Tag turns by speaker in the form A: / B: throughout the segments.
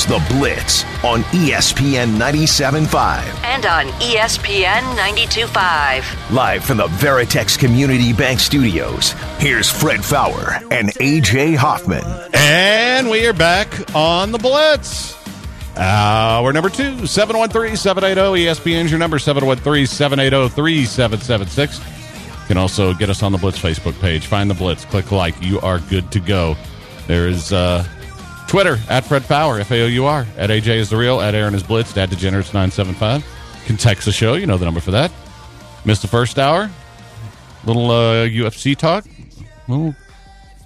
A: is The Blitz on ESPN 97.5.
B: and on ESPN 92.5.
A: Live from the Veritex Community Bank Studios, here's Fred Faour and AJ Hoffman.
C: And we are back on the Blitz. Hour number two, 713 780 ESPN's your number, 713 780 3776. You can also get us on the Blitz Facebook page. Find the Blitz, click like. You are good to go. There is uh, Twitter at Fred Faour, F A O U R. At AJ is the real, at Aaron is Blitz, at Degenerates 975. Can text the show, you know the number for that. Missed the first hour. Little uh, UFC talk. Little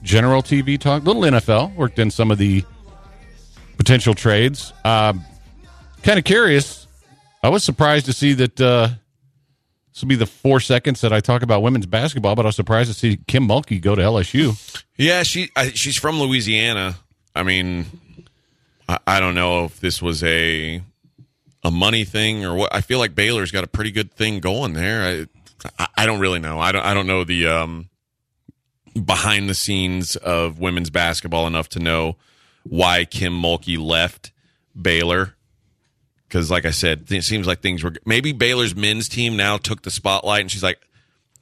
C: general TV talk, little NFL. Worked in some of the potential trades. Um, kind of curious. I was surprised to see that uh, this will be the four seconds that I talk about women's basketball, but I was surprised to see Kim Mulkey go to LSU.
D: Yeah, she I, she's from Louisiana. I mean, I, I don't know if this was a a money thing or what. I feel like Baylor's got a pretty good thing going there. I I, I don't really know. I don't I don't know the um, behind the scenes of women's basketball enough to know why Kim Mulkey left Baylor. Because, like I said, it seems like things were maybe Baylor's men's team now took the spotlight, and she's like,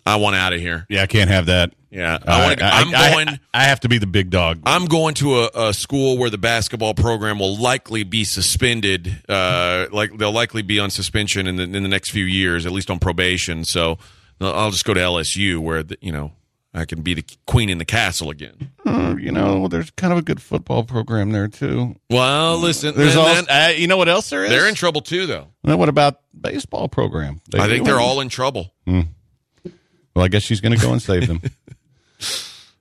D: "I want out of here."
C: Yeah, I can't have that.
D: Yeah, I wanna,
C: I,
D: I'm
C: I-
D: going.
C: I have to be the big dog.
D: I'm going to a, a school where the basketball program will likely be suspended. Uh, like they'll likely be on suspension in the in the next few years, at least on probation. So I'll just go to LSU where the, you know I can be the queen in the castle again.
C: Uh, you know, there's kind of a good football program there too.
D: Well, listen,
C: There's
D: then-
C: also,
D: then
C: uh, you know what else there is?
D: they're in trouble too, though.
C: Well, what about baseball program? They
D: I think they're
C: it.
D: all in trouble.
C: Well, I guess she's going to go and save them.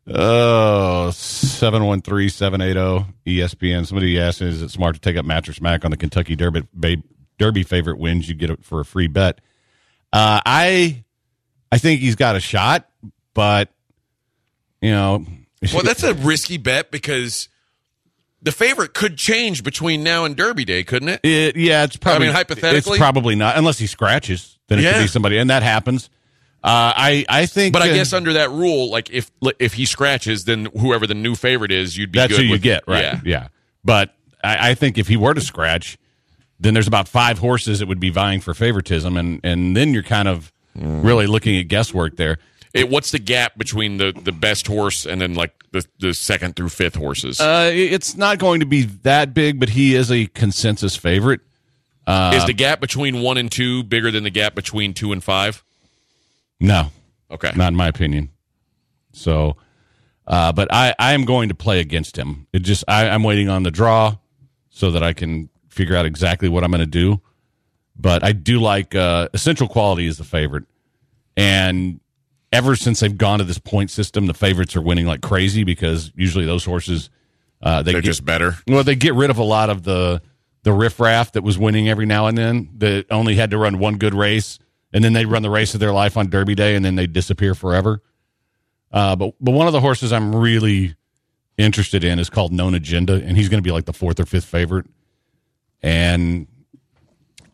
C: Oh, 713-780 ESPN. Somebody asked, is it smart to take up Mattress Mac on the Kentucky Derby, Derby favorite wins? You get it for a free bet. Uh, I, I think he's got a shot, but you know,
D: Well, that's a risky bet because the favorite could change between now and Derby Day, couldn't it?
C: It, yeah, it's probably.
D: I mean, hypothetically?
C: it's probably not unless he scratches. Then it could be somebody, and that happens. Uh, I I think,
D: But I
C: uh,
D: guess under that rule, like if if he scratches, then whoever the new favorite is, you'd be
C: that's
D: good
C: who you
D: with-
C: get, right?
D: Yeah.
C: Yeah, but I, I think if he were to scratch, then there's about five horses that would be vying for favoritism, and and then you're kind of
D: Mm.
C: really looking at guesswork there.
D: It, what's the gap between the the best horse and then like the the second through fifth horses?
C: Uh, it's not going to be that big, but he is a consensus favorite.
D: is the gap between one and two bigger than the gap between two and five?
C: No,
D: Okay.
C: not in my opinion. So, uh, but I, I am going to play against him. It just I, I'm waiting on the draw so that I can figure out exactly what I'm going to do. But I do like uh, essential quality is the favorite, and ever since they've gone to this point system, the favorites are winning like crazy because usually those horses uh, they
D: They're
C: get,
D: just better.
C: well they get rid of a lot of the the riffraff that was winning every now and then that only had to run one good race and then they run the race of their life on Derby Day and then they disappear forever. Uh, but but one of the horses I'm really interested in is called Known Agenda, and he's going to be like the fourth or fifth favorite. And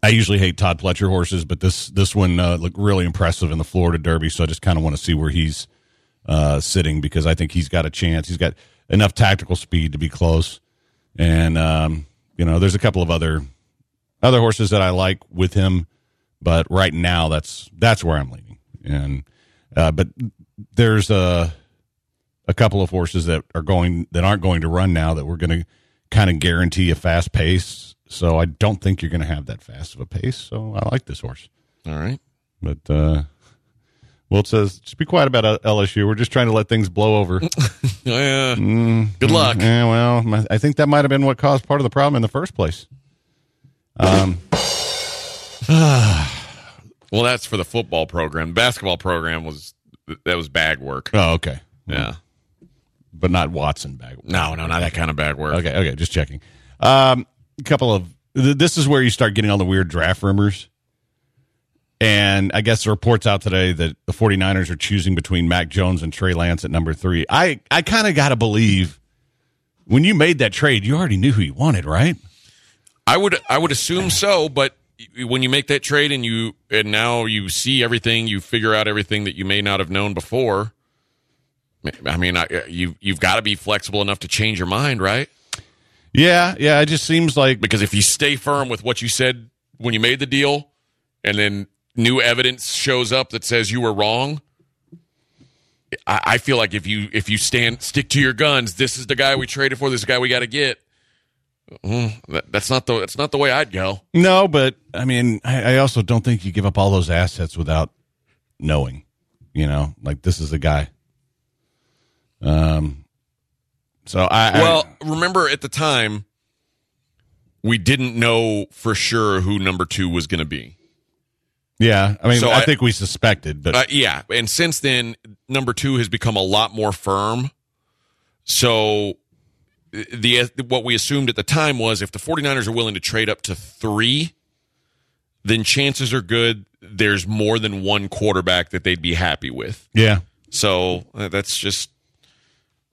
C: I usually hate Todd Pletcher horses, but this this one uh, looked really impressive in the Florida Derby, so I just kind of want to see where he's uh, sitting because I think he's got a chance. He's got enough tactical speed to be close, and um, you know, there's a couple of other other horses that I like with him, but right now that's that's where I'm leaning. And uh, but there's a a couple of horses that are going that aren't going to run now that we're going to kind of guarantee a fast pace. So I don't think you're going to have that fast of a pace. So I like this horse.
D: All right.
C: But uh, well, it says just be quiet about uh, LSU. We're just trying to let things blow over.
D: Yeah. Good luck.
C: Yeah, well, I think that might have been what caused part of the problem in the first place. Um,
D: Well, that's for the football program. basketball program was that was bag work.
C: oh, okay,
D: Yeah.
C: but not Watson bag. Work.
D: No, no, not that kind of bag work.
C: Okay, okay, just checking. Um, a couple of th- this is where you start getting all the weird draft rumors. And I guess the reports out today that the 49ers are choosing between Mac Jones and Trey Lance at number three. I, I kind of got to believe when you made that trade, you already knew who you wanted, right?
D: I would I would assume so, but when you make that trade and you and now you see everything, you figure out everything that you may not have known before. I mean, I, you you've got to be flexible enough to change your mind, right?
C: Yeah, yeah. It just seems like
D: Because if you stay firm with what you said when you made the deal, and then new evidence shows up that says you were wrong, I, I feel like if you if you stand stick to your guns, this is the guy we traded for. This is the guy we got to get. Mm, that, that's not the that's not the way I'd go.
C: no, but I mean, I, I also don't think you give up all those assets without knowing. You know, like this is the guy. Um. So I I-
D: Well, remember at the time, we didn't know for sure who number two was going to be.
C: yeah. I mean,
D: So
C: I,
D: I-
C: think we suspected, but
D: Uh, yeah, and since then, number two has become a lot more firm. So the what we assumed at the time was if the 49ers are willing to trade up to three, then chances are good there's more than one quarterback that they'd be happy with.
C: yeah.
D: So uh, that's just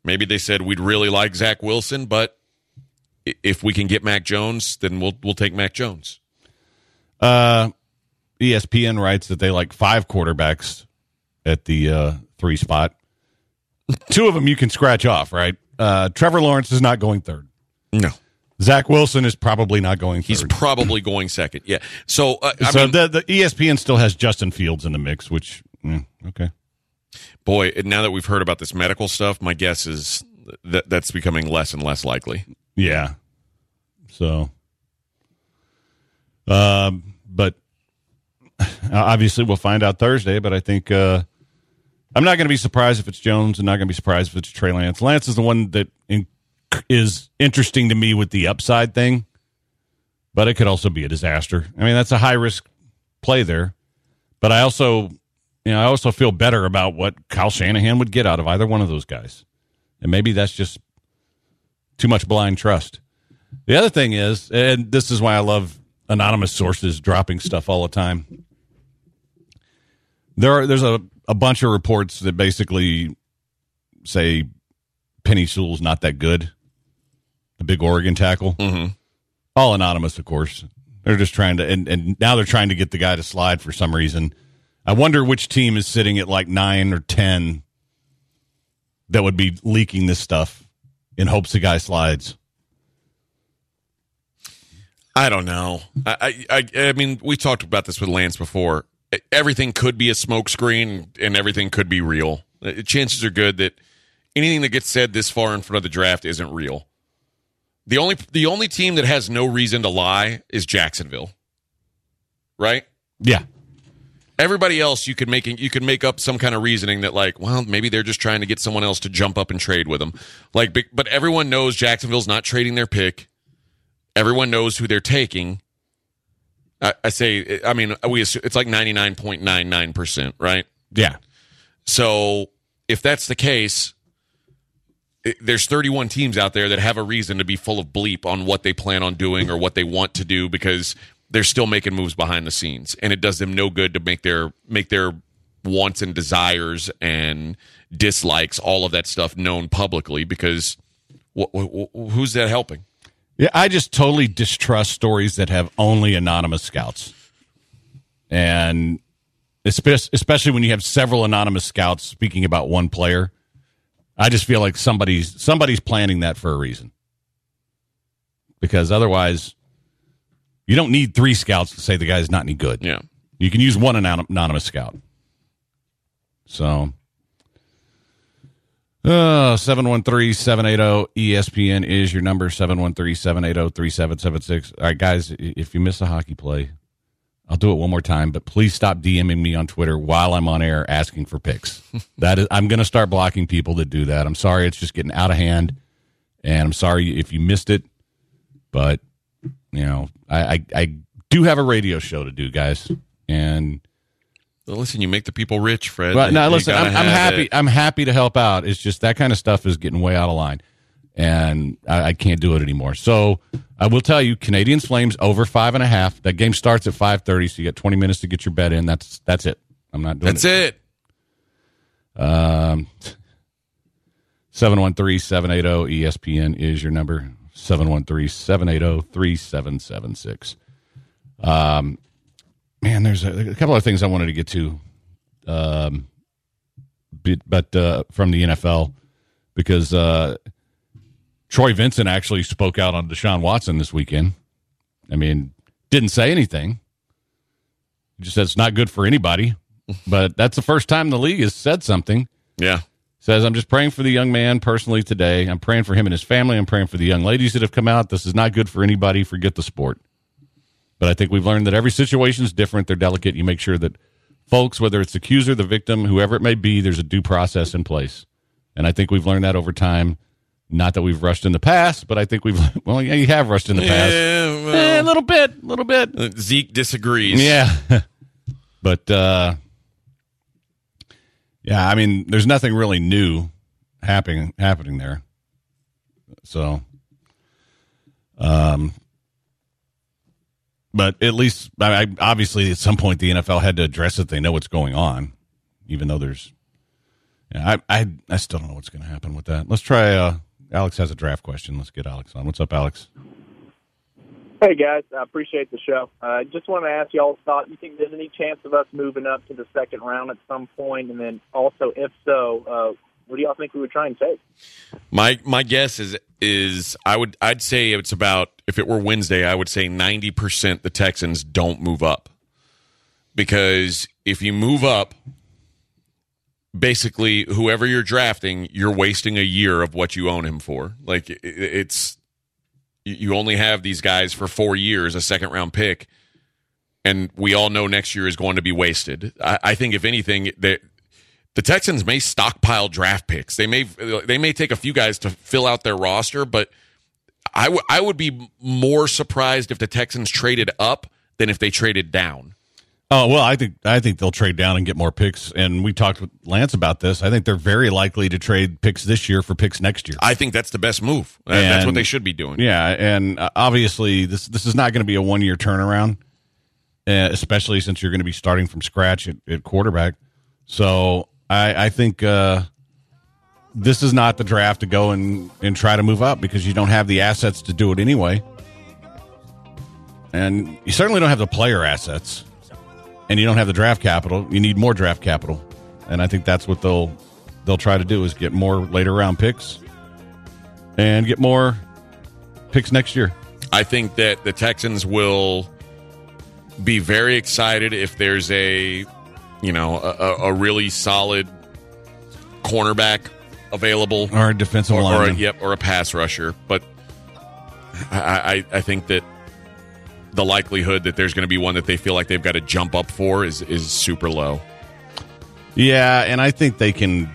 D: maybe they said we'd really like Zach Wilson, but if we can get Mac Jones, then we'll we'll take Mac Jones.
C: Uh, ESPN writes that they like five quarterbacks at the uh, three spot. Two of them you can scratch off, right? Uh, Trevor Lawrence is not going third.
D: No,
C: Zach Wilson is probably not going third.
D: he's probably going second. Yeah. So uh, I
C: so
D: mean,
C: the, the ESPN still has Justin Fields in the mix, which mm, okay.
D: boy, now that we've heard about this medical stuff, my guess is that that's becoming less and less likely.
C: Yeah. So, um, but obviously we'll find out Thursday. But I think uh, I'm not going to be surprised if it's Jones, and not going to be surprised if it's Trey Lance. Lance is the one that in, is interesting to me with the upside thing, but it could also be a disaster. I mean, that's a high risk play there. But I also, you know, I also feel better about what Kyle Shanahan would get out of either one of those guys, and maybe that's just too much blind trust. The other thing is, and this is why I love anonymous sources dropping stuff all the time. There are there's a, a bunch of reports that basically say Penei Sewell's not that good. The big Oregon tackle.
D: Mm-hmm.
C: All anonymous, of course. They're just trying to and, and now they're trying to get the guy to slide for some reason. I wonder which team is sitting at like nine or ten that would be leaking this stuff in hopes the guy slides.
D: I don't know. I, I, I mean, we talked about this with Lance before. Everything could be a smokescreen, and everything could be real. Uh, Chances are good that anything that gets said this far in front of the draft isn't real. The only the only team that has no reason to lie is Jacksonville, right?
C: Yeah.
D: Everybody else, you could make you could make up some kind of reasoning that like, well, maybe they're just trying to get someone else to jump up and trade with them. Like, but- but everyone knows Jacksonville's not trading their pick. Everyone knows who they're taking. I, I say, I mean, we assume, it's like ninety nine point nine nine percent, right?
C: Yeah.
D: So if that's the case, it, there's 31 teams out there that have a reason to be full of bleep on what they plan on doing or what they want to do because they're still making moves behind the scenes, and it does them no good to make their make their wants and desires and dislikes, all of that stuff known publicly because wh- wh- wh- who's that helping?
C: Yeah, I just totally distrust stories that have only anonymous scouts. And especially, when you have several anonymous scouts speaking about one player, I just feel like somebody's somebody's planning that for a reason. Because otherwise, you don't need three scouts to say the guy's not any good.
D: Yeah.
C: You can use one anonymous scout. So, uh, 713-780 ESPN is your number 713-780-3776. All right guys, if you miss a hockey play, I'll do it one more time, but please stop DMing me on Twitter while I'm on air asking for picks. that is I'm going to start blocking people that do that. I'm sorry it's just getting out of hand and I'm sorry if you missed it, but you know, I I, I do have a radio show to do, guys. And
D: Well, listen, you make the people rich, Fred.
C: well,
D: You-
C: no, listen, I'm, I'm happy.
D: it.
C: I'm happy to help out. It's just that kind of stuff is getting way out of line. and I, I can't do it anymore. So I will tell you, Canadiens Flames over five and a half. That game starts at five thirty, so you got twenty minutes to get your bet in. That's that's it. I'm not doing
D: That's
C: it.
D: it.
C: Um, 713-780 ESPN is your number. 713-780-3776. Um, man, there's a, a couple of things I wanted to get to. Um, but, uh, from the NFL because uh, Troy Vincent actually spoke out on Deshaun Watson this weekend. I mean, didn't say anything. He just said it's not good for anybody. But that's the first time the league has said something.
D: Yeah.
C: Says, I'm just praying for the young man personally today. I'm praying for him and his family. I'm praying for the young ladies that have come out. This is not good for anybody. Forget the sport. But I think we've learned that every situation is different. They're delicate. You make sure that folks, whether it's the accuser, the victim, whoever it may be, there's a due process in place. And I think we've learned that over time. Not that we've rushed in the past, but I think we've, well, yeah, you have rushed in the past.
D: Yeah,
C: Eh, a little bit, a little bit.
D: uh, Zeke disagrees.
C: Yeah. but uh yeah, I mean, there's nothing really new happening happening there. So um but at least I, I obviously at some point the NFL had to address it. They know what's going on, even though there's I I I still don't know what's going to happen with that. Let's try uh Alex has a draft question. Let's get Alex on. What's up, Alex?
E: Hey guys, I appreciate the show. I uh, just want to ask y'all's thought. You think there's any chance of us moving up to the second round at some point? And then also, if so, uh, what do y'all think we would try and take?
D: My my guess is is I would I'd say it's about if it were Wednesday, I would say ninety percent the Texans don't move up. Because if you move up, basically whoever you're drafting, you're wasting a year of what you own him for. Like it's you- you only have these guys for four years, a second round pick, and we all know next year is going to be wasted. I, I think if anything, that the Texans may stockpile draft picks. They may they may take a few guys to fill out their roster, but I would I would be more surprised if the Texans traded up than if they traded down.
C: Oh well, I think I think they'll trade down and get more picks. And we talked with Lance about this. I think they're very likely to trade picks this year for picks next year.
D: I think that's the best move. Uh, that's what they should be doing.
C: Yeah, and uh, obviously this this is not going to be a one year turnaround, uh, especially since you're going to be starting from scratch at, at quarterback. So I, I think uh, this is not the draft to go and, and try to move up because you don't have the assets to do it anyway, and you certainly don't have the player assets, and you don't have the draft capital. You need more draft capital, and I think that's what they'll they'll try to do is get more later round picks and get more picks next year.
D: I think that the Texans will be very excited if there's a, you know, a, a- really solid cornerback available,
C: Or a defensive
D: or, or a, yep, or a pass rusher. But I, I, I think that the likelihood that there's going to be one that they feel like they've got to jump up for is is super low.
C: Yeah, and I think they can.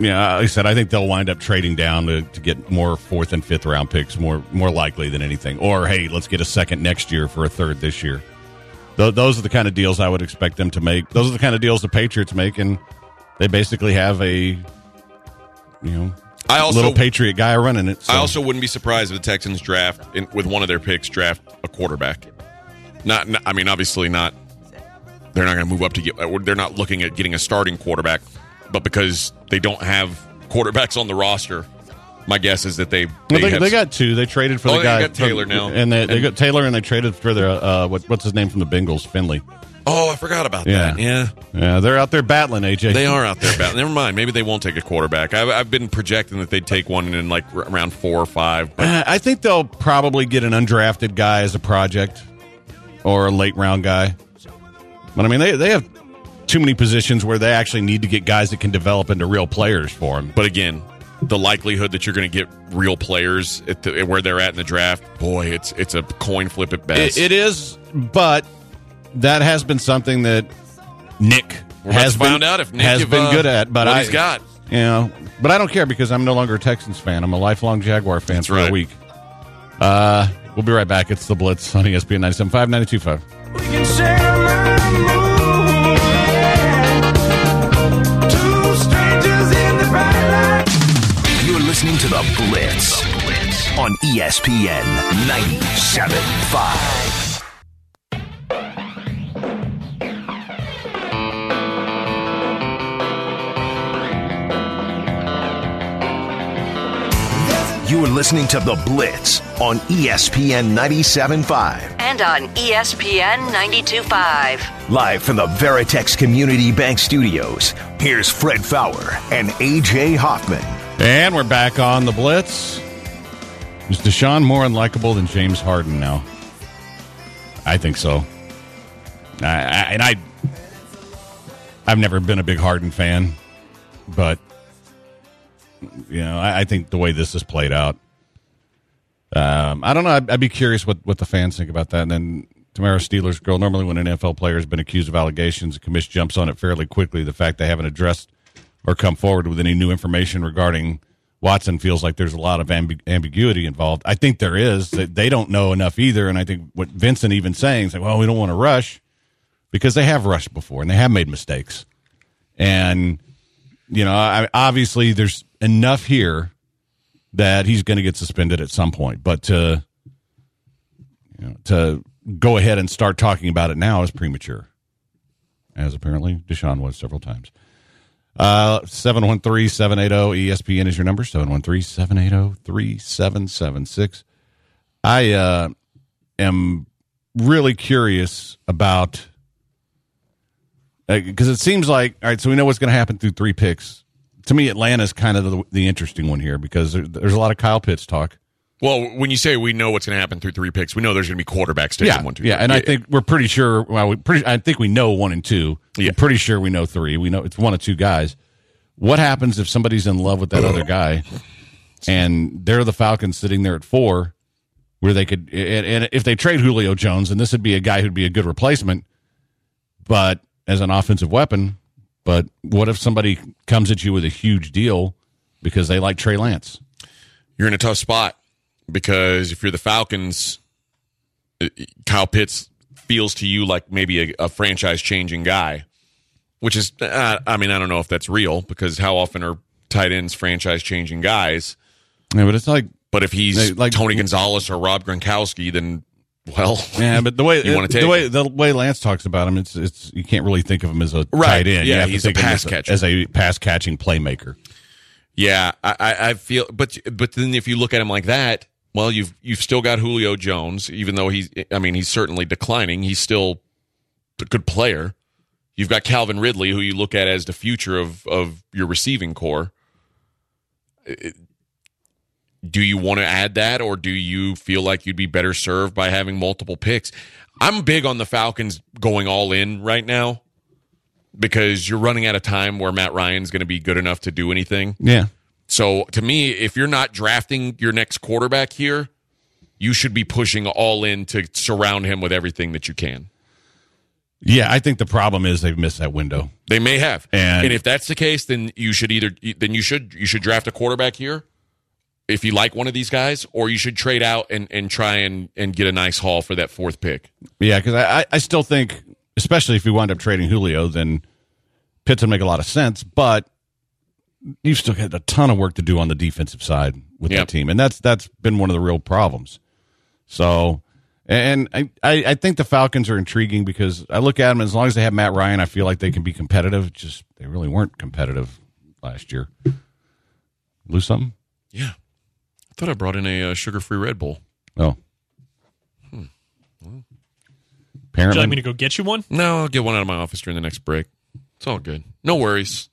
C: Yeah, like I said, I think they'll wind up trading down to, to get more fourth and fifth round picks, more more likely than anything. Or hey, let's get a second next year for a third this year. Th- those are the kind of deals I would expect them to make. Those are the kind of deals the Patriots make, and they basically have a you know
D: I also
C: little Patriot guy running it. So.
D: I also wouldn't be surprised if the Texans draft in, with one of their picks draft a quarterback. Not, not- I mean, obviously not. They're not going to move up to get. Uh, they're not looking at getting a starting quarterback, but because they don't have quarterbacks on the roster, my guess is that they
C: Well,
D: they,
C: they,
D: have-
C: they got two. They traded for
D: Oh,
C: the
D: they
C: guy.
D: got Taylor
C: from-
D: now.
C: and they, they got Taylor, and they traded for their uh, what, what's his name from the Bengals, Finley.
D: Oh, I forgot about
C: Yeah.
D: that. Yeah,
C: Yeah, they're out there battling. AJ,
D: they are out there. About, never mind. Maybe they won't take a quarterback. I've, I've been projecting that they'd take one in like r- around four or five. But
C: Uh, I think they'll probably get an undrafted guy as a project or a late round guy. But I mean, they they have too many positions where they actually need to get guys that can develop into real players for them.
D: But again, the likelihood that you're going to get real players at the, where they're at in the draft, boy, it's it's a coin flip at best.
C: It, it is, but that has been something that Nick
D: We're
C: has
D: to
C: been,
D: find out if Nick
C: has
D: if,
C: been
D: uh,
C: good at. But
D: what
C: I,
D: he's got.
C: you know, but I don't care because I'm no longer a Texans fan. I'm a lifelong Jaguar fan
D: That's
C: for
D: right.
C: a week. Uh, we'll be right back. It's the Blitz on ESPN 97.5, 92.5.
A: on ESPN 97.5. You are listening to The Blitz on ESPN 97.5.
B: And on ESPN 92.5.
A: Live from the Veritex Community Bank Studios, here's Fred Faour and AJ Hoffman.
C: And we're back on the Blitz. Is Deshaun more unlikable than James Harden now? I think so. I, I, and I, I've never been a big Harden fan, but you know, I, I think the way this has played out, um, I don't know. I'd, I'd be curious what, what the fans think about that. And then Tamara Steelers girl. Normally, when an NFL player has been accused of allegations, the commission jumps on it fairly quickly. The fact they haven't addressed or come forward with any new information regarding Watson feels like there's a lot of ambi- ambiguity involved. I think there is. They don't know enough either. And I think what Vincent even saying is like, well, we don't want to rush because they have rushed before and they have made mistakes. And you know, I, obviously there's enough here that he's going to get suspended at some point. But to you know, to go ahead and start talking about it now is premature, as apparently Deshaun was several times. Uh, 713-780 ESPN is your number 713-780-3776. I uh, am really curious about because it seems like all right. So we know what's going to happen through three picks. To me, Atlanta's kind of the, the interesting one here because there, there's a lot of Kyle Pitts talk.
D: Well, when you say we know what's going to happen through three picks, we know there's going to be quarterbacks taken
C: Yeah,
D: one, two,
C: yeah,
D: three.
C: and I think we're pretty sure. Well, we pretty. I think we know one and two.
D: Yeah.
C: We're pretty sure we know three. We know it's one of two guys. What happens if somebody's in love with that other guy, and they're the Falcons sitting there at four, where they could, and, and if they trade Julio Jones, and this would be a guy who'd be a good replacement, but as an offensive weapon. But what if somebody comes at you with a huge deal because they like Trey Lance?
D: you're in a tough spot because if you're the Falcons, uh, Kyle Pitts feels to you like maybe a, a franchise changing guy, which is, uh, I mean, I don't know if that's real because how often are tight ends franchise changing guys?
C: Yeah, but it's like
D: But if he's
C: They- like-
D: Tony Gonzalez or Rob Gronkowski, then well,
C: Yeah, but the way
D: You wanna
C: the
D: take
C: way
D: it.
C: the way Lance talks about him, it's it's you can't really think of him as a
D: Right.
C: tight end.
D: Yeah, he's a pass
C: as
D: catcher.
C: as a pass catching playmaker.
D: Yeah, I, I I feel, but but then if you look at him like that, well, you've you've still got Julio Jones, even though he's, I mean, he's certainly declining. He's still a good player. You've got Calvin Ridley, who you look at as the future of of your receiving corps. Do you want to add that, or do you feel like you'd be better served by having multiple picks? I'm big on the Falcons going all in right now because you're running out of time where Matt Ryan's going to be good enough to do anything.
C: Yeah,
D: So to me, if you're not drafting your next quarterback here, you should be pushing all in to surround him with everything that you can.
C: yeah. I think the problem is they've missed that window.
D: They may have,
C: And-
D: if that's the case, then you should either then you should you should draft a quarterback here if you like one of these guys, or you should trade out and, and try and, and get a nice haul for that fourth pick.
C: Yeah, because I, I I still think, especially if we wind up trading Julio, then Pitts would make a lot of sense. But you've still got a ton of work to do on the defensive side with
D: Yep.
C: that team, and that's that's been one of the real problems. So, and I, I I think the Falcons are intriguing because I look at them as long as they have Matt Ryan, I feel like they can be competitive. Just they really weren't competitive last year. Lose something?
D: Yeah, I thought I brought in a uh, sugar-free Red Bull.
C: Oh.
F: Would you
C: Apparently,
F: like me to go get you one?
D: No, I'll get one out of my office during the next break. It's all good. No worries.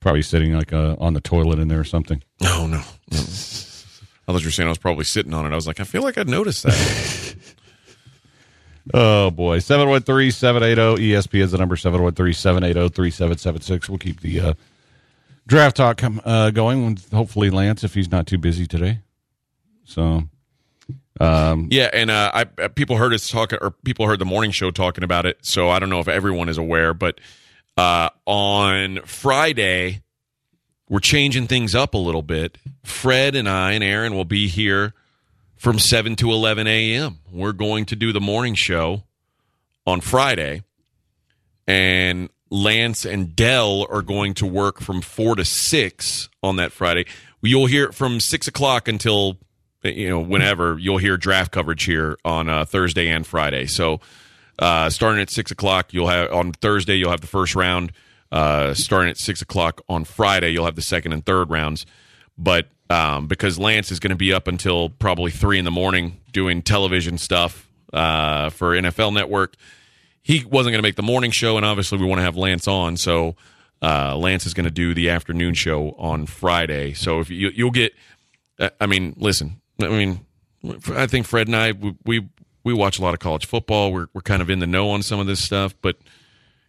C: Probably sitting like uh, on the toilet in there or something.
D: No, no, no. I thought you were saying I was probably sitting on it. I was like, I feel like I'd noticed that.
C: Oh boy, 713-780 ESP is the number 713-780-3776. We'll keep the uh, draft talk uh, going with hopefully Lance if he's not too busy today. So um,
D: yeah, and uh, I uh, people heard us talk, or people heard the morning show talking about it. So I don't know if everyone is aware, but uh, on Friday we're changing things up a little bit. Fred and I and Aaron will be here from seven to eleven a.m. We're going to do the morning show on Friday, and Lance and Dell are going to work from four to six on that Friday. You'll hear from six o'clock until you know, whenever you'll hear draft coverage here on uh, Thursday and Friday. So uh, starting at six o'clock, you'll have on Thursday you'll have the first round. Uh, starting at six o'clock on Friday, you'll have the second and third rounds. But um, because Lance is going to be up until probably three in the morning doing television stuff uh, for NFL Network, he wasn't going to make the morning show, and obviously we want to have Lance on. So uh, Lance is going to do the afternoon show on Friday. So if you, you'll get, I mean, listen, I mean, I think Fred and I we, we watch a lot of college football. We're we're kind of in the know on some of this stuff, but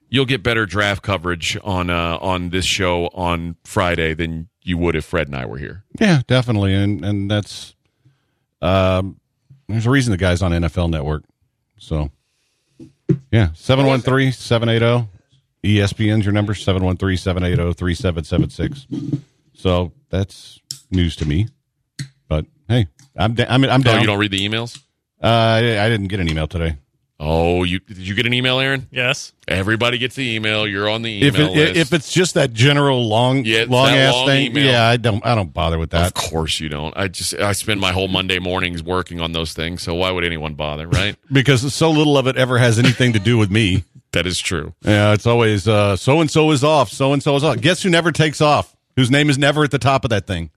D: you'll get better draft coverage on uh, on this show on Friday than you would if Fred and I were here.
C: Yeah, definitely, and and that's um, there's a reason the guy's on NFL Network. So, yeah, 713-780 ESPN's your number 713-780-3776. So that's news to me, but hey, I'm da- I'm I'm
D: Oh,
C: down.
D: you don't read the emails?
C: Uh, I, I didn't get an email today.
D: Oh, you did you get an email, Aaron?
F: Yes.
D: Everybody gets the email. You're on the
C: If it,
D: list.
C: if it's just that general long
D: Yeah,
C: long ass
D: long
C: thing,
D: email.
C: yeah, I don't I don't bother with that.
D: of course you don't. I just I spend my whole Monday mornings working on those things. So why would anyone bother, right?
C: because so little of it ever has anything to do with me.
D: that is true.
C: Yeah, it's always uh so and so is off, so and so is off. Guess who never takes off? Whose name is never at the top of that thing.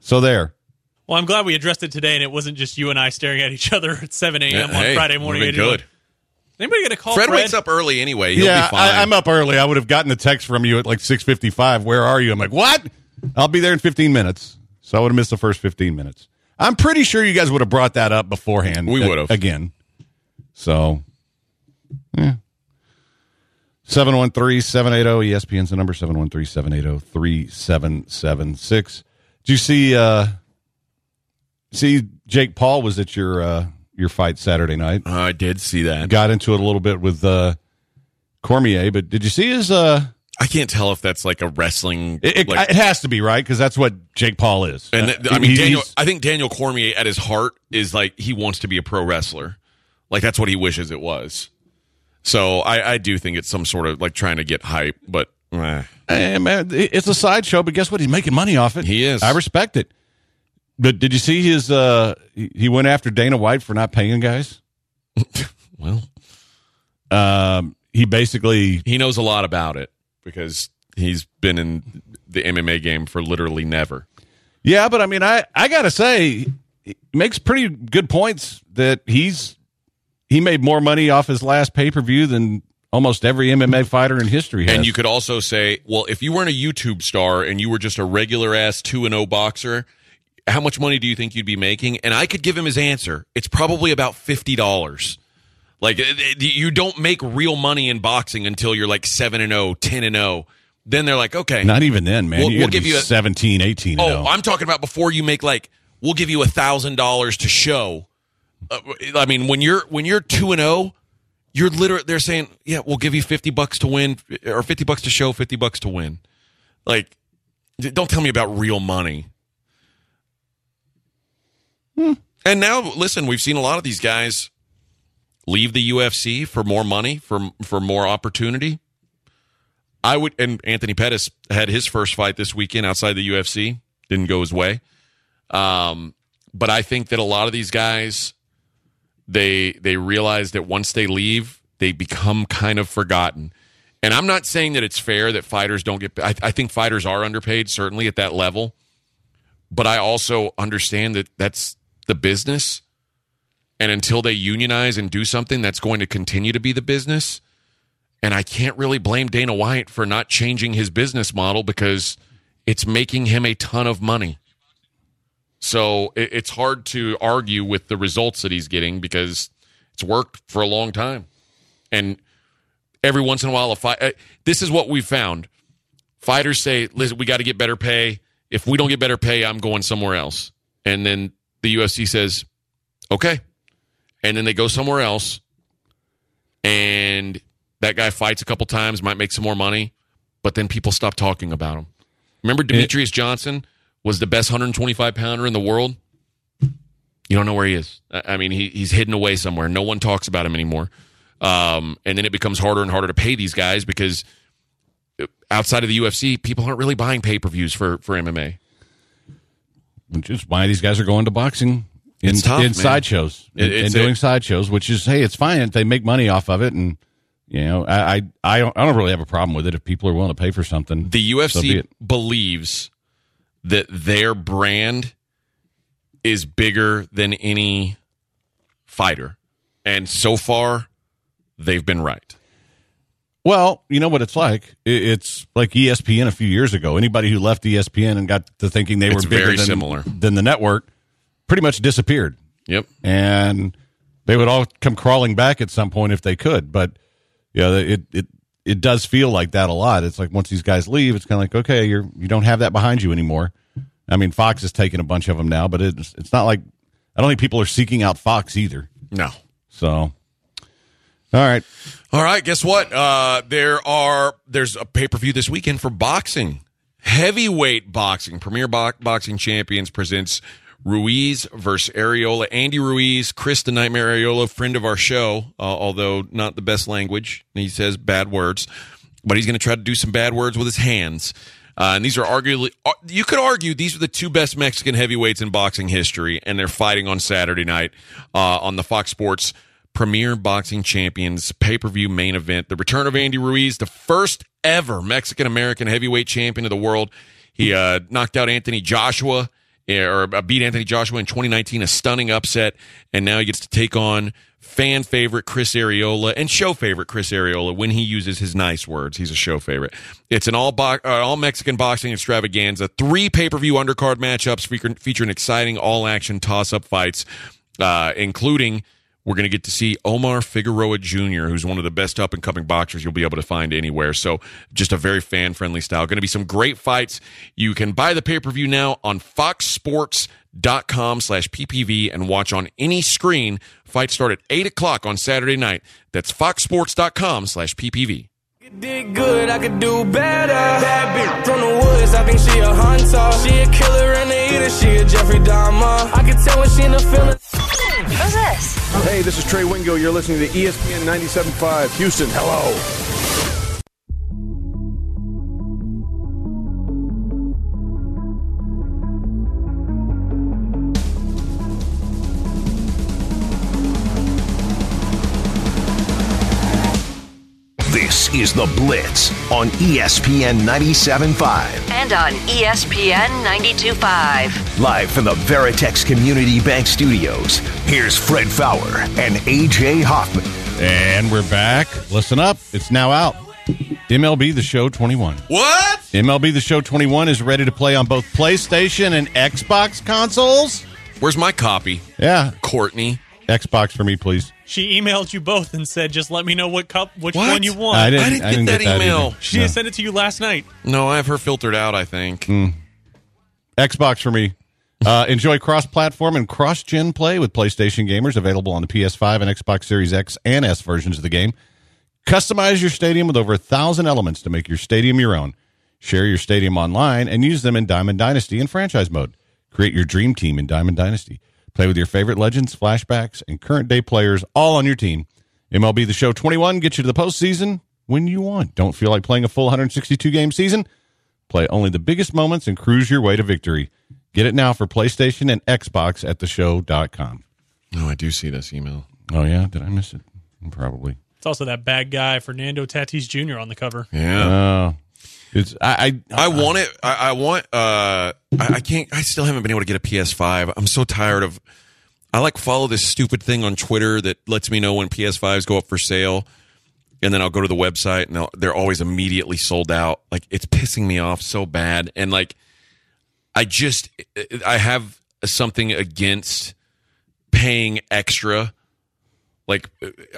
C: So there.
F: Well, I'm glad we addressed it today, and it wasn't just you and I staring at each other at 7 a.m.
D: Yeah,
F: on
D: hey,
F: Friday morning.
D: been
F: 81.
D: good.
F: Anybody get a call?
D: Fred,
F: Fred,
D: wakes up early anyway. He'll
C: yeah,
D: be fine.
C: I, I'm up early. I would have gotten a text from you at like six fifty five. Where are you? I'm like, what? I'll be there in fifteen minutes. So I would have missed the first fifteen minutes. I'm pretty sure you guys would have brought that up beforehand.
D: We would've.
C: again. So, yeah. 713-780 ESPN's the number 713-780-3776. Did you see uh see Jake Paul was at your uh your fight Saturday night?
D: I did see that.
C: got into it a little bit with uh, Cormier, but did you see his? Uh,
D: I can't tell if that's like a wrestling.
C: it, it,
D: like,
C: it has to be right because that's what Jake Paul is.
D: and
C: Uh,
D: I mean, Daniel. I think Daniel Cormier at his heart is like he wants to be a pro wrestler. Like that's what he wishes it was. So I, I do think it's some sort of like trying to get hype, but eh.
C: eh, man, it's a sideshow, but guess what? He's making money off it.
D: He is.
C: I respect it. But did you see his? Uh, he went after Dana White for not paying guys.
D: well,
C: Um, he basically
D: he knows a lot about it because he's been in the MMA game for literally never.
C: Yeah, but I mean, I I gotta say, he makes pretty good points that he's he made more money off his last pay per view than almost every MMA fighter in history has.
D: And you could also say, well, if you weren't a YouTube star and you were just a regular ass 2 and 0 boxer, how much money do you think you'd be making? And I could give him his answer. It's probably about $50. Like it- it- you don't make real money in boxing until you're like 7 and 0, 10 and 0. Then they're like, okay.
C: not even then, man.
D: We'll- we'll give you a-
C: 17, 18.
D: Oh,
C: and oh.
D: I'm talking about before you make like we'll give you a thousand dollars to show. Uh, I mean, when you're when you're two and zero, you're literally they're saying, yeah, we'll give you fifty bucks to win or fifty bucks to show, fifty bucks to win. Like, don't tell me about real money. And now, listen, we've seen a lot of these guys leave the UFC for more money, for for more opportunity. I would, and Anthony Pettis had his first fight this weekend outside the UFC. Didn't go his way. Um, but I think that a lot of these guys, they they realize that once they leave, they become kind of forgotten. And I'm not saying that it's fair that fighters don't get. I, I think fighters are underpaid, certainly at that level. But I also understand that that's the business. And until they unionize and do something, that's going to continue to be the business. And I can't really blame Dana White for not changing his business model because it's making him a ton of money. So it's hard to argue with the results that he's getting because it's worked for a long time. And every once in a while, a fight. uh, This is what we found. Fighters say, "Listen, we got to get better pay. If we don't get better pay, I'm going somewhere else." And then the UFC says, "Okay," and then they go somewhere else, and that guy fights a couple times, might make some more money, but then people stop talking about him. Remember Demetrious Johnson was the best 125 pounder in the world? You don't know where he is. I I mean, he, he's hidden away somewhere. No one talks about him anymore. Um, and then it becomes harder and harder to pay these guys because outside of the UFC, people aren't really buying pay per views for, for MMA.
C: Which is why these guys are going to boxing in,
D: tough,
C: in sideshows
D: It-
C: and, doing
D: it-
C: sideshows, which is hey, it's fine. They make money off of it, and you know, I I I don't, I don't really have a problem with it if people are willing to pay for something.
D: The
C: So be
D: UFC believes that their brand is bigger than any fighter. And so far, they've been right.
C: Well, you know what it's like. It's like ESPN a few years ago. Anybody who left ESPN and got to thinking they
D: It's
C: were bigger
D: very
C: than,
D: similar.
C: than the network pretty much disappeared.
D: Yep.
C: and they would all come crawling back at some point if they could. But yeah, it it it does feel like that a lot. It's like once these guys leave, it's kind of like okay, you're you don't have that behind you anymore. I mean, Fox is taking a bunch of them now, but it's it's not like I don't think people are seeking out Fox either.
D: No.
C: So, all right,
D: All right, guess what? Uh, there are there's a pay per view this weekend for boxing, heavyweight boxing. Premier Bo- Boxing Champions presents Ruiz versus Arreola. Andy Ruiz, Chris the Nightmare Arreola, friend of our show, uh, although not the best language. He says bad words, but he's going to try to do some bad words with his hands. Uh, and these are arguably, uh, you could argue these are the two best Mexican heavyweights in boxing history, and they're fighting on Saturday night uh, on the Fox Sports Premier Boxing Champions pay per view main event. The return of Andy Ruiz, the first ever Mexican American heavyweight champion of the world. He uh, knocked out Anthony Joshua, eh, or uh, beat Anthony Joshua in 2019, a stunning upset, and now he gets to take on fan favorite Chris Arreola and show favorite Chris Arreola when he uses his nice words. He's a show favorite. It's an all bo- uh, all Mexican boxing extravaganza. Three pay per view undercard matchups featuring, featuring exciting all action toss up fights, uh, including. We're going to get to see Omar Figueroa Jr., who's one of the best up and coming boxers you'll be able to find anywhere. So, just a very fan friendly style. Going to be some great fights. You can buy the pay per view now on foxsports.com slash PPV and watch on any screen. Fights start at 8 o'clock on Saturday night. That's foxsports.com slash PPV.
G: Did good, I could do better. Bad bitch from the woods, I think she a hunter. She a killer and a eater, she a Jeffrey Dahmer. I can tell when she in the feeling.
B: Who's this?
H: Hey, this is Trey Wingo. You're listening to ESPN 97.5 Houston. Hello.
A: Is The Blitz on ESPN 97.5.
B: And on ESPN 92.5.
A: Live from the Veritex Community Bank Studios, here's Fred Faour and AJ Hoffman.
C: and we're back. Listen up, it's now out. MLB The Show 21.
D: What?
C: MLB The Show 21 is ready to play on both PlayStation and Xbox consoles.
D: Where's my copy?
C: Yeah,
D: Courtney.
C: Xbox for me, please.
F: She emailed you both and said, "Just let me know what cup, which
D: What?
F: one you want."
C: I didn't,
D: I didn't get that email.
C: either.
F: She
C: No.
F: sent it to you last night.
D: No, I have her filtered out, I think.
C: Xbox for me. Uh, enjoy cross-platform and cross-gen play with PlayStation gamers available on the PS5 and Xbox Series X and S versions of the game. Customize your stadium with over a thousand elements to make your stadium your own. Share your stadium online and use them in Diamond Dynasty and franchise mode. Create your dream team in Diamond Dynasty. Play with your favorite legends, flashbacks, and current day players all on your team. MLB The Show 21 gets you to the postseason when you want. Don't feel like playing a full 162 game season? Play only the biggest moments and cruise your way to victory. Get it now for PlayStation and Xbox at theshow.com.
D: No, oh, I do see this email.
C: Oh, yeah? Did I miss it? Probably.
F: It's also that bad guy Fernando Tatis Jr. on the cover.
D: Yeah.
C: Oh. It's I, I
D: I want it. I, I want. Uh, I, I can't. I still haven't been able to get a PS5. I'm so tired of. I like follow this stupid thing on Twitter that lets me know when PS5s go up for sale, and then I'll go to the website and they're always immediately sold out. Like it's pissing me off so bad, and like I just I have something against paying extra. Like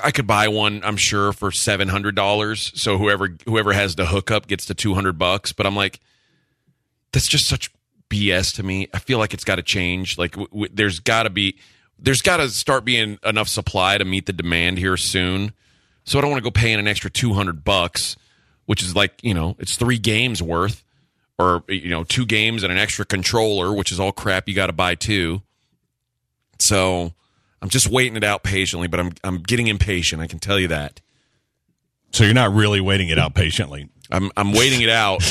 D: I could buy one, I'm sure, for seven hundred dollars. So whoever whoever has the hookup gets the two hundred bucks. But I'm like, that's just such BS to me. I feel like it's got to change. Like w- w- there's got to be there's got to start being enough supply to meet the demand here soon. So I don't want to go paying an extra two hundred bucks, which is like you know it's three games worth, or you know two games and an extra controller, which is all crap you got to buy too. So I'm just waiting it out patiently, but I'm I'm getting impatient. I can tell you that.
C: so you're not really waiting it out patiently.
D: I'm I'm waiting it out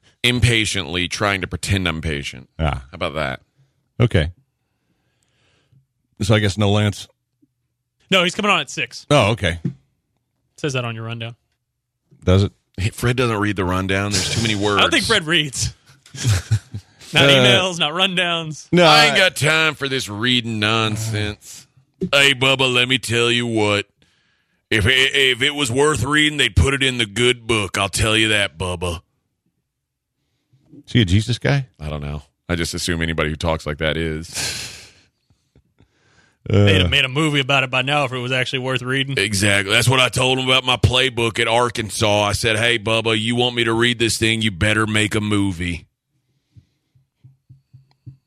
D: impatiently, trying to pretend I'm patient.
C: Ah.
D: How about that?
C: Okay. So I guess no Lance.
F: No, he's coming on at six.
C: Oh, okay.
F: says that on your rundown.
C: Does it?
D: Hey, Fred doesn't read the rundown. There's too many words.
F: I don't think Fred reads. not
C: Uh,
F: emails, not rundowns.
C: No,
D: I ain't got time for this reading nonsense. Hey, Bubba, let me tell you what. If it, if it was worth reading, they'd put it in the good book. I'll tell you that, Bubba.
C: Is he a Jesus guy?
D: I don't know. I just assume anybody who talks like that is. Uh.
F: They'd have made a movie about it by now if it was actually worth reading.
D: Exactly. That's what I told him about my playbook at Arkansas. I said, "Hey, Bubba, you want me to read this thing? You better make a movie."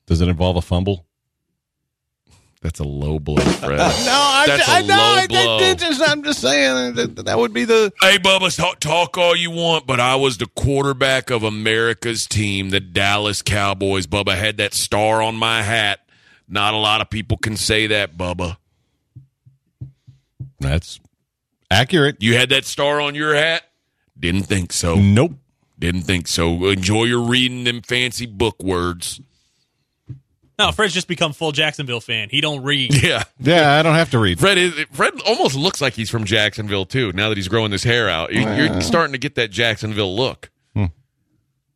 C: Does it involve a fumble?
D: That's a low blow, Fred.
C: No, I,
D: That's a
C: I know.
D: low
C: I,
D: blow.
C: I, just, I'm just saying that, that would be the.
D: Hey, Bubba, talk, talk all you want, but I was the quarterback of America's team, the Dallas Cowboys. Bubba had that star on my hat. Not a lot of people can say that, Bubba.
C: That's accurate.
D: You had that star on your hat? Didn't think so.
C: Nope.
D: Didn't think so. Enjoy your reading them fancy book words.
F: No, Fred's just become full Jacksonville fan. He don't read.
D: Yeah.
C: Yeah, I don't have to read.
D: Fred is Fred almost looks like he's from Jacksonville too. Now that he's growing his hair out, You- you're starting to get that Jacksonville look.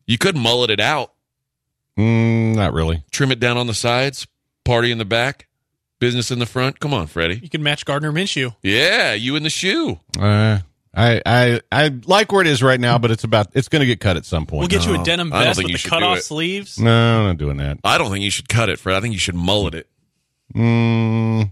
D: You could mullet it out,
C: Mm, not really.
D: trim it down on the sides, party in the back, business in the front. Come on, Freddie.
F: You can match Gardner Minshew.
D: Yeah, you in the shoe.
C: Uh, I, I, I like where it is right now, but it's about. It's going to get cut at some point.
F: We'll get you a denim
D: I don't
F: vest
D: think
F: with
D: you
F: the
D: should
F: cut
D: do
F: off
D: it.
F: sleeves.
C: No, I'm not doing that.
D: I don't think you should cut it, Fred. I think you should mullet it.
C: Mm,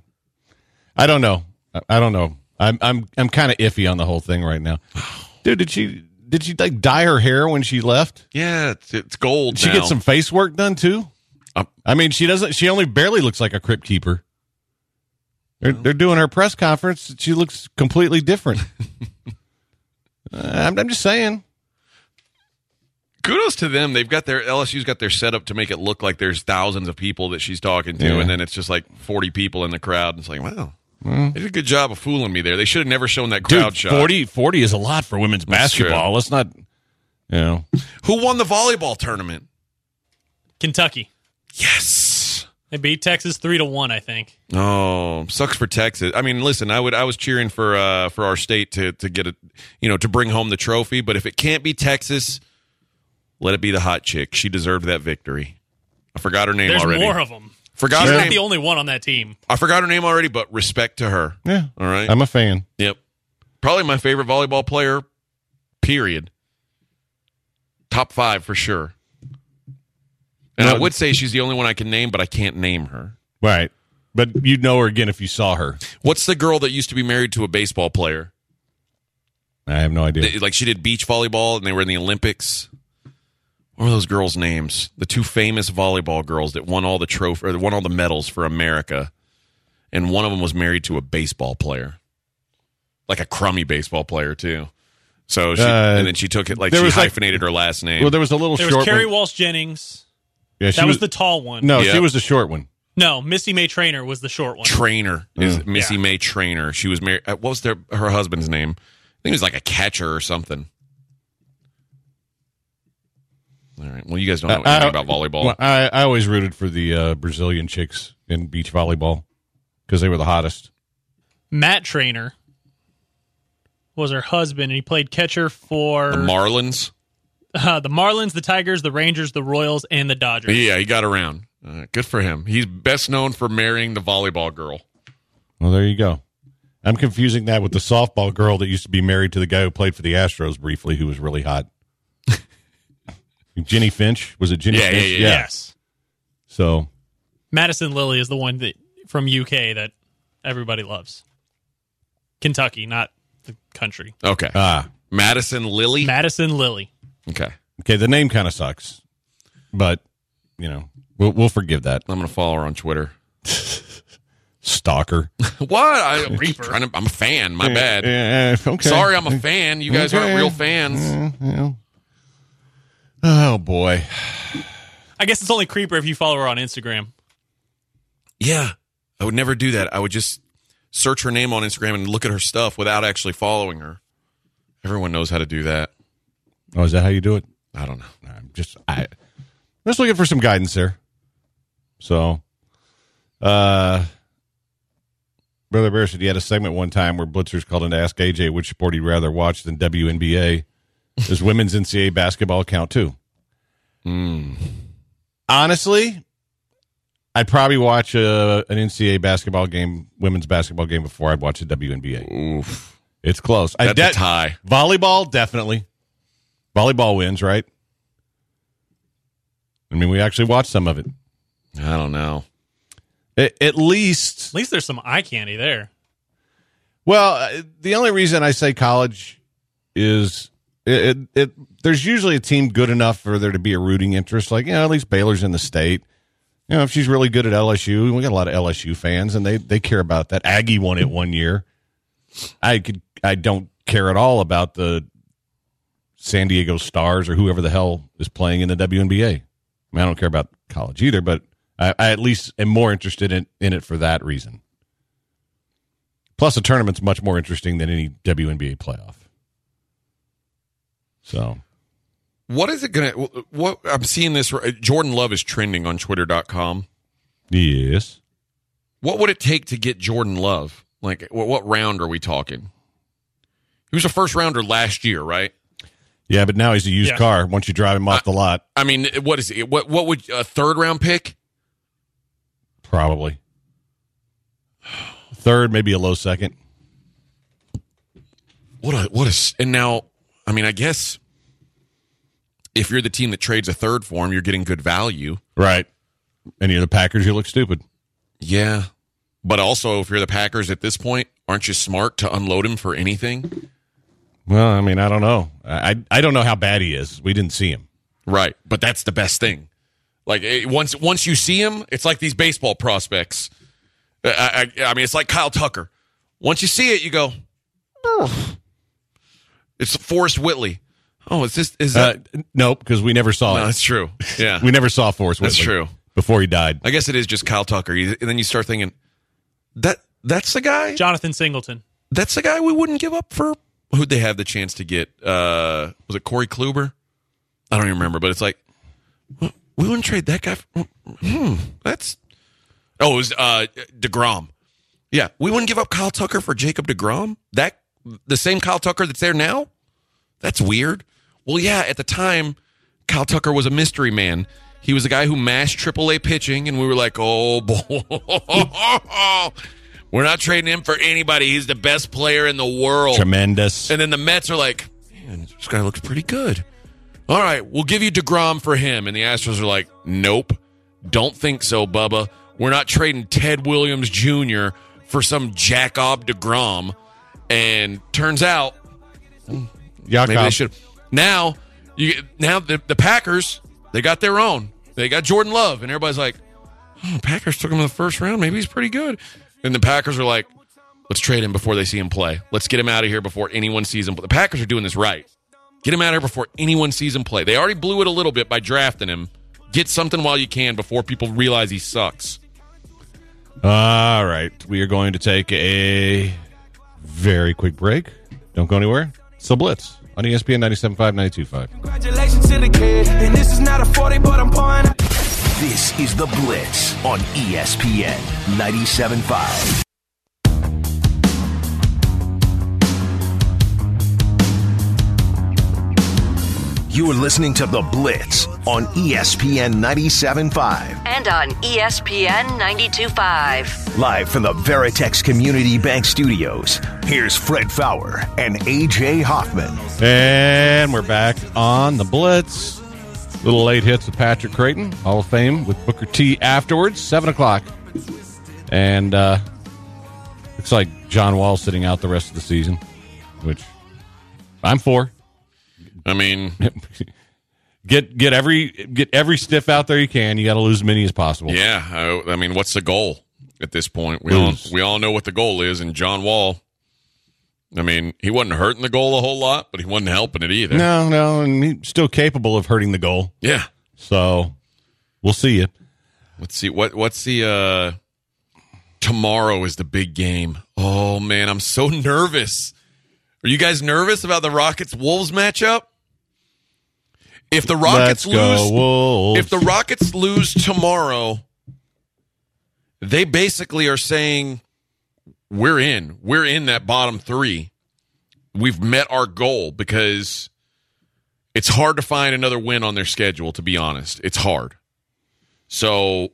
C: I don't know. I, I don't know. I'm, I'm, I'm kind of iffy on the whole thing right now. Dude, did she, did she like dye her hair when she left?
D: Yeah, it's, it's gold.
C: Did she
D: now.
C: get some face work done too?
D: Um,
C: I mean, she doesn't. She only barely looks like a crypt keeper. They're, they're doing her press conference. She looks completely different. Uh, I'm, I'm just saying.
D: kudos to them. They've got their LSU's got their setup to make it look like there's thousands of people that she's talking to,
C: Yeah.
D: and then it's just like 40 people in the crowd. It's like, wow, they did a good job of fooling me there. They should have never shown that crowd
C: Dude,
D: shot.
C: 40, 40 is a lot for women's
D: That's true.
C: basketball. Let's not, you know.
D: Who won the volleyball tournament?
F: Kentucky.
D: Yes.
F: They beat Texas three to one, I think.
D: Oh, sucks for Texas. I mean, listen, I would I was cheering for uh for our state to to get it, you know, to bring home the trophy, but if it can't be Texas, let it be the hot chick. She deserved that victory. I forgot her name
F: There's
D: already.
F: more of them.
D: Forgot
F: She's
D: her
F: not
D: name.
F: the only one on that team.
D: I forgot her name already, but respect to her.
C: Yeah.
D: All right.
C: I'm a fan.
D: Yep. Probably my favorite volleyball player, period. Top five for sure. And I would say she's the only one I can name, but I can't name her.
C: Right. But you'd know her again if you saw her.
D: What's the girl that used to be married to a baseball player?
C: I have no idea.
D: They- Like she did beach volleyball and they were in the Olympics. What were those girls' names? The two famous volleyball girls that won all the trophy or won all the medals for America. And one of them was married to a baseball player. Like a crummy baseball player too. So she,
C: Uh,
D: and then she took it like
C: there
D: she
C: was, like-
D: hyphenated her last name.
C: Well, there was a little
F: There
C: short
F: was Kerri
C: one.
F: Walsh Jennings.
C: Yeah, she
F: That was, the tall one.
C: No,
D: Yeah.
C: she was the short one.
F: No, Missy May Treanor was the short one.
D: Treanor is
C: Mm.
D: Missy
F: Yeah.
D: May Treanor. She was married. uh, What was their her husband's name? I think it was like a catcher or something. All right. Well, you guys don't know anything
C: I-
D: about volleyball.
C: Well, I, I always rooted for the uh, Brazilian chicks in beach volleyball because they were the hottest.
F: Matt Treanor was her husband, and he played catcher for
D: the Marlins.
F: Uh, the Marlins, the Tigers, the Rangers, the Royals, and the Dodgers.
D: Yeah, he got around. Uh, good for him. He's best known for marrying the volleyball girl.
C: Well, there you go. I'm confusing that with the softball girl that used to be married to the guy who played for the Astros briefly, who was really hot. Jennie Finch was it Jennie
D: Yeah, yeah,
C: Finch?
D: yeah,
F: Yes.
C: So
F: Madison Lilley is the one that from UK that everybody loves. Kentucky, not the country.
D: Okay.
C: ah,
D: Madison Lilley.
F: Madison Lilley.
D: Okay.
C: okay. The name kind of sucks, but you know we'll we'll forgive that
D: I'm going to follow her on Twitter.
C: stalker.
D: what? I, I'm, trying to, I'm a fan. My bad.
C: Yeah, okay.
D: Sorry, I'm a fan. You guys aren't real fans.
C: Yeah, yeah. Oh boy.
F: I guess it's only creeper if you follow her on Instagram.
D: Yeah. I would never do that. I would just search her name on Instagram and look at her stuff without actually following her. Everyone knows how to do that.
C: Oh, is that how you do it?
D: I don't know.
C: I'm just I. I'm just looking for some guidance there. So, uh, Brother Bear said he had a segment one time where Blitzers called in to ask AJ which sport he'd rather watch than WNBA. Does women's NCAA basketball count too? Honestly, I'd probably watch a, an NCAA basketball game, women's basketball game before I'd watch a WNBA.
D: Oof.
C: It's close. I
D: That's a tie.
C: Volleyball, definitely. Volleyball wins, right? I mean, we actually watched some of it.
D: I don't know.
C: A- At least
F: At least there's some eye candy there.
C: Well, uh, the only reason I say college is it, it, it there's usually a team good enough for there to be a rooting interest. Like, you know, at least Baylor's in the state. You know, if she's really good at LSU, we got a lot of LSU fans, and they they care about that. Aggie won it one year. I could I don't care at all about the San Diego Stars or whoever the hell is playing in the WNBA. I, mean, I don't care about college either, but I, I at least am more interested in, in it for that reason. Plus, the tournament's much more interesting than any WNBA playoff. So,
D: What is it going to what I'm seeing this uh, Jordan Love is trending on twitter.com.
C: yes.
D: What would it take to get Jordan Love? Like what, what round are we talking? He was a first rounder last year, right?
C: Yeah, but now he's a used
F: Yeah.
C: car once you drive him off the lot,
D: I mean, what is it? What what would a third round pick?
C: probably. Third, maybe a low second.
D: What a what a s- and now I mean, I guess if you're the team that trades a third for him, you're getting good value.
C: Right. Any of the Packers, you look stupid.
D: Yeah. But also if you're the Packers at this point, aren't you smart to unload him for anything?
C: Well, I mean, I don't know. I I, I don't know how bad he is. We didn't see him.
D: Right. But that's the best thing. Like eh, once once you see him, it's like these baseball prospects. I, I, I mean, it's like Kyle Tucker. Once you see it, you go, "Oh." it's Forrest Whitley. Oh, is this is
C: Uh,
D: that?
C: nope, because we never saw
D: no,
C: it.
D: that's true. Yeah,
C: We never saw Forrest
D: That's true.
C: before he died.
D: I guess it is just Kyle Tucker. You, and then you start thinking that that's the guy.
F: Jonathan Singleton.
D: That's the guy we wouldn't give up for. Who'd they have the chance to get? Uh, was it Corey Kluber? I don't even remember, but it's like we wouldn't trade that guy. For, hmm, that's oh, it was uh, Degrom. Yeah, we wouldn't give up Kyle Tucker for Jacob Degrom. That the same Kyle Tucker that's there now. That's weird. Well, yeah, at the time, Kyle Tucker was a mystery man. He was a guy who mashed AAA pitching, and we were like, oh boy, we're not trading him for anybody. He's the best player in the world.
C: Tremendous.
D: And then the Mets are like, man, this guy looks pretty good. All right, we'll give you DeGrom for him. And the Astros are like, nope, don't think so, Bubba. We're not trading Ted Williams Jr. for some Jacob DeGrom. And turns out,
C: Jakob.
D: maybe they should. Now, you now the, the Packers, they got their own. They got Jordan Love. And everybody's like, oh, Packers took him in the first round. Maybe he's pretty good. And the Packers are like, let's trade him before they see him play. Let's get him out of here before anyone sees him. But the Packers are doing this right. Get him out of here before anyone sees him play. They already blew it a little bit by drafting him. Get something while you can before people realize he sucks.
C: All right. We are going to take a very quick break. Don't go anywhere. It's the Blitz on ESPN 97.5, 92.5.
G: Congratulations to the kid. And this is not a 40, but I'm pouring out.
A: This is The Blitz on ESPN 97.5. You are listening to The Blitz on ESPN 97.5.
B: And on ESPN 92.5.
A: Live from the Veritex Community Bank Studios, here's Fred Faour and AJ Hoffman.
C: And we're back on the Blitz. Little late hits with Patrick Creighton, Hall of Fame with Booker T afterwards, 7 o'clock. And uh, looks like John Wall sitting out the rest of the season, which I'm for.
D: I mean,
C: Get get every get every stiff out there you can. You got to lose as many as possible.
D: yeah. I, I mean, what's the goal at this point? We all we all know what the goal is. And John Wall, I mean, he wasn't hurting the goal a whole lot, but he wasn't helping it either.
C: No, no, and he's still capable of hurting the goal.
D: Yeah.
C: So we'll see you.
D: Let's see what what's the uh tomorrow is the big game. Oh man, I'm so nervous. Are you guys nervous about the Rockets Wolves matchup? If the Rockets
C: go
D: lose
C: Wolves.
D: if the Rockets lose tomorrow, they basically are saying we're in. We're in that bottom 3. We've met our goal because it's hard to find another win on their schedule to be honest. It's hard. So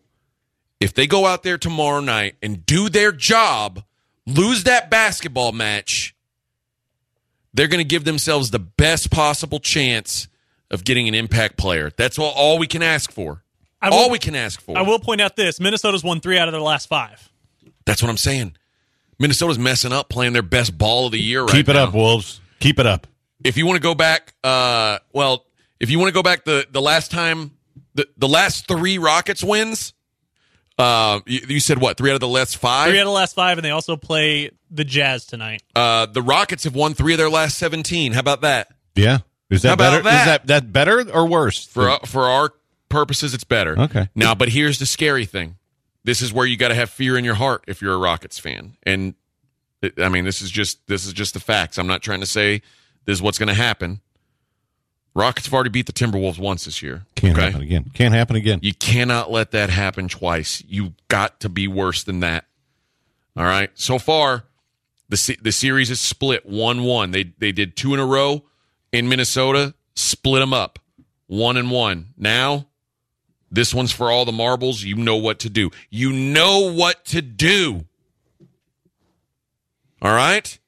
D: if they go out there tomorrow night and do their job, lose that basketball match, they're going to give themselves the best possible chance of getting an impact player. That's all, all we can ask for.
F: Will-
D: all we can ask for.
F: I will point out this: Minnesota's won three out of their last five.
D: That's what I'm saying. Minnesota's messing up, playing their best ball of the year right now.
C: Keep it
D: now.
C: up, Wolves. Keep it up.
D: If you want to go back, uh, well, if you want to go back the the last time, the the last three Rockets wins, uh, you, you said what? Three out of the last five.
F: Three out of the last five, and they also play the Jazz tonight.
D: uh, the Rockets have won three of their last seventeen. How about that?
C: Yeah. Is that
D: How about
C: better?
D: that?
C: Is that that better or worse?
D: For uh, for our purposes, it's better.
C: Okay.
D: Now, but here's the scary thing. This is where you got to have fear in your heart if you're a Rockets fan. And I mean, this is just this is just the facts. I'm not trying to say this is what's going to happen. Rockets have already beat the Timberwolves once this year.
C: Can't
D: okay?
C: happen again. Can't happen again.
D: You cannot let that happen twice. You got to be worse than that. All right. So far, the the series is split one one. They they did two in a row in Minnesota, split them up, one and one. Now, this one's for all the marbles. You know what to do. You know what to do. All right.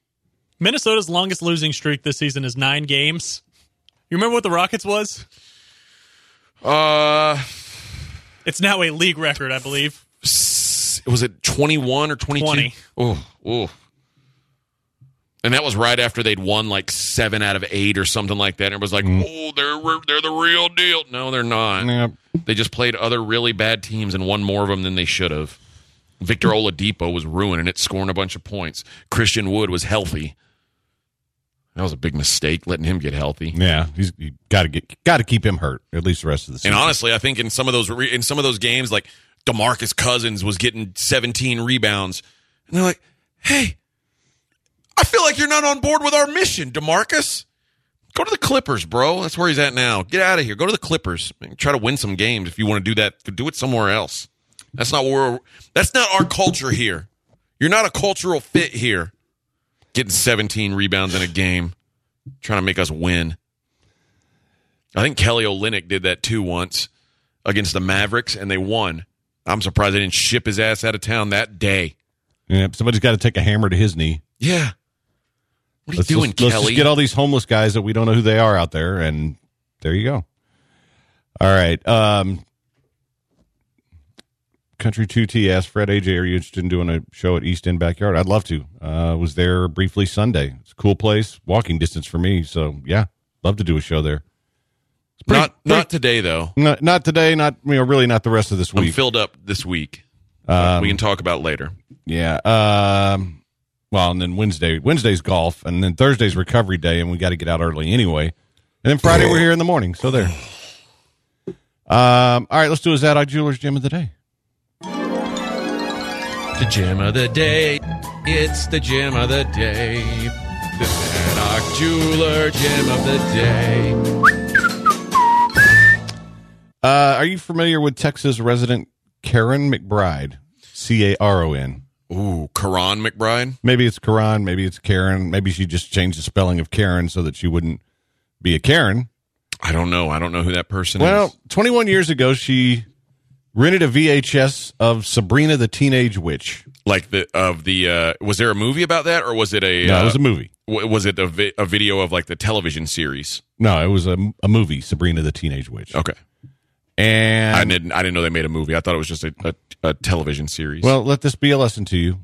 F: Minnesota's longest losing streak this season is nine games. You remember what the Rockets was?
D: Uh,
F: It's now a league record, I believe.
D: was it twenty one or twenty two?
F: 20.
D: Oh, oh. And that was right after they'd won like seven out of eight or something like that. And it was like, oh, they're they're the real deal. No, they're not.
C: Yeah.
D: They just played other really bad teams and won more of them than they should have. Victor Oladipo was ruining it, scoring a bunch of points. Christian Wood was healthy. That was a big mistake, letting him get healthy.
C: Yeah, he's got to get got to keep him hurt at least the rest of the season.
D: And honestly, I think in some of those re- in some of those games, like Demarcus Cousins was getting 17 rebounds, and they're like, "Hey, I feel like you're not on board with our mission, Demarcus. Go to the Clippers, bro. That's where he's at now. Get out of here. Go to the Clippers. and Try to win some games. If you want to do that, do it somewhere else. That's not where. That's not our culture here. You're not a cultural fit here. Getting 17 rebounds in a game, trying to make us win. I think Kelly Olynyk did that too once against the Mavericks, and they won. I'm surprised they didn't ship his ass out of town that day.
C: yeah, somebody's got to take a hammer to his knee.
D: Yeah. What are
C: Let's,
D: you doing,
C: just, let's just get all these homeless guys that we don't know who they are out there, and there you go. All right. Um, Country 2T asked Fred AJ, are you interested in doing a show at East End Backyard? I'd love to. Uh, was there briefly Sunday. It's a cool place, walking distance for me. So, yeah, love to do a show there. Pretty-
D: not not today though.
C: Not, not today, not, you know, really not the rest of this week.
D: I'm filled up this week.
C: Um,
D: we can talk about later.
C: Yeah. Um, well, and then Wednesday, Wednesday's golf, and then Thursday's recovery day, and we got to get out early anyway. And then Friday we're here in the morning. So there. Um, all right, let's do a Zadok Jewelers Gem of the Day.
D: The gem of the day. It's the gem of the day. The Zadok Jeweler gem of the day.
C: Uh, are you familiar with Texas resident Caron McBride? C A R O N.
D: Ooh, Karan McBride.
C: Maybe it's Karan, maybe it's Karen. Maybe she just changed the spelling of Karen so that she wouldn't be a Karen.
D: I don't know. I don't know who that person is.
C: Well, 21 years ago, she rented a VHS of Sabrina the Teenage Witch.
D: Like the of the uh was there a movie about that or was it a
C: No,
D: uh,
C: it was a movie.
D: w- was it a, vi- a video of like the television series?
C: No, it was a, a movie, Sabrina the Teenage Witch.
D: Okay.
C: And
D: I didn't I didn't know they made a movie. I thought it was just a, a, a television series.
C: well, let this be a lesson to you.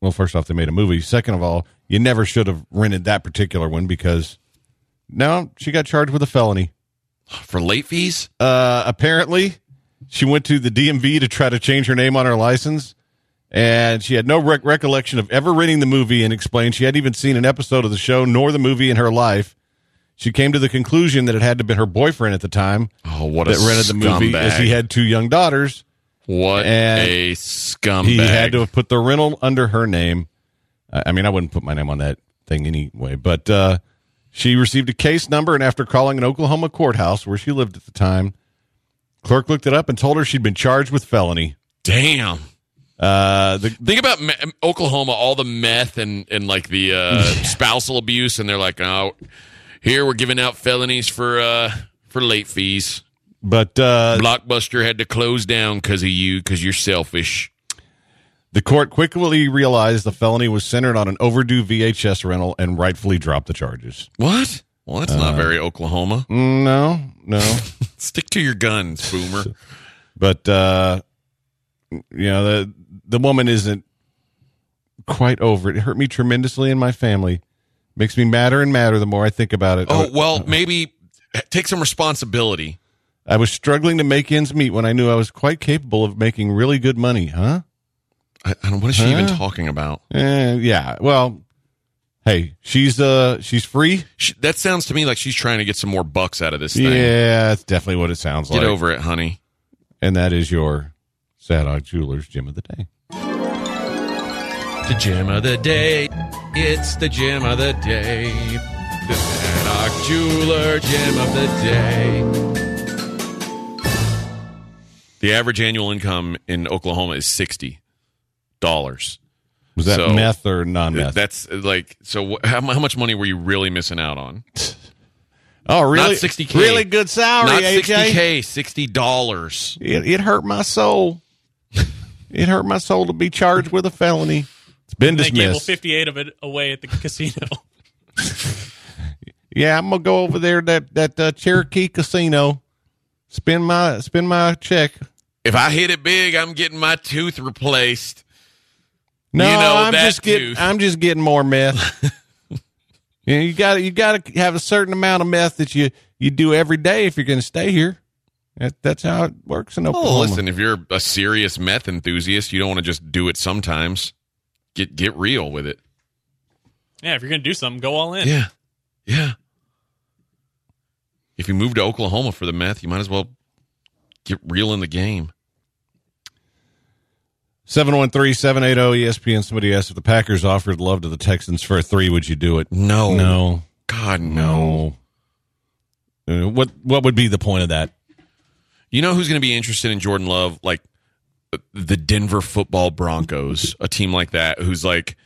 C: Well, first off, they made a movie. Second of all, you never should have rented that particular one because now she got charged with a felony.
D: for late fees?
C: Uh, apparently, she went to the DMV to try to change her name on her license, and she had no rec- recollection of ever renting the movie and explained she hadn't even seen an episode of the show nor the movie in her life. She came to the conclusion that it had to been her boyfriend at the time
D: Oh, what a
C: that rented the movie, as he had two young daughters.
D: What
C: and
D: a scumbag.
C: He had to have put the rental under her name. I I mean, I wouldn't put my name on that thing anyway, but uh, she received a case number, and after calling an Oklahoma courthouse where she lived at the time, clerk looked it up and told her she'd been charged with felony.
D: Damn.
C: Uh, the,
D: Think about me- Oklahoma, all the meth and and like the uh, spousal abuse, and they're like, oh, here we're giving out felonies for uh, for late fees.
C: but uh,
D: Blockbuster had to close down because of you because you're selfish.
C: the court quickly realized the felony was centered on an overdue VHS rental and rightfully dropped the charges.
D: What? Well, that's
C: Uh,
D: not very Oklahoma.
C: Mm, No, no.
D: Stick to your guns, boomer.
C: but uh you know the the woman isn't quite over it. It hurt me tremendously in my family. Makes me madder and madder the more I think about it.
D: Oh well, maybe take some responsibility.
C: I was struggling to make ends meet when I knew I was quite capable of making really good money, huh?
D: I, I don't, what is she even talking about?
C: Eh, yeah. Well, hey, she's uh she's free.
D: She, that sounds to me like she's trying to get some more bucks out of this thing.
C: Yeah, that's definitely what it sounds
D: Get
C: like.
D: Get over it, honey.
C: And that is your Zadok Jewelers gem of the day.
D: The gem of the day. It's the gem of the day. The Zadok Jeweler gem of the day. The average annual income in Oklahoma is sixty dollars.
C: Was that
D: So-
C: meth or non-meth?
D: That's like so. How, how much money were you really missing out on?
C: oh, really?
D: Not sixty k.
C: Really good salary,
D: Not sixty k. Sixty dollars.
C: It, it hurt my soul. it hurt my soul to be charged with a felony. It's been
F: They gave 58 of it away at the casino.
C: Yeah, I'm gonna go over there that that uh, Cherokee Casino, spend my spend my check.
D: If I hit it big, I'm getting my tooth replaced.
C: No,
D: You know
C: I'm
D: that
C: just getting. I'm just getting more meth. yeah, you got you got to have a certain amount of meth that you you do every day if you're going to stay here. That, that's how it works in Oklahoma.
D: Oh, listen, if you're a serious meth enthusiast, you don't want to just do it sometimes. Get get real with it.
F: yeah, if you're going to do something, go all in.
D: Yeah. Yeah. If you move to Oklahoma for the meth, you might as well get real in the game.
C: 713-780 ESPN. Somebody asked if the Packers offered love to the Texans for a three, would you do it?
D: No.
C: No.
D: God, no.
C: No. Uh, what what would be the point of that?
D: You know who's going to be interested in Jordan Love? Like the Denver football Broncos, a team like that who's like,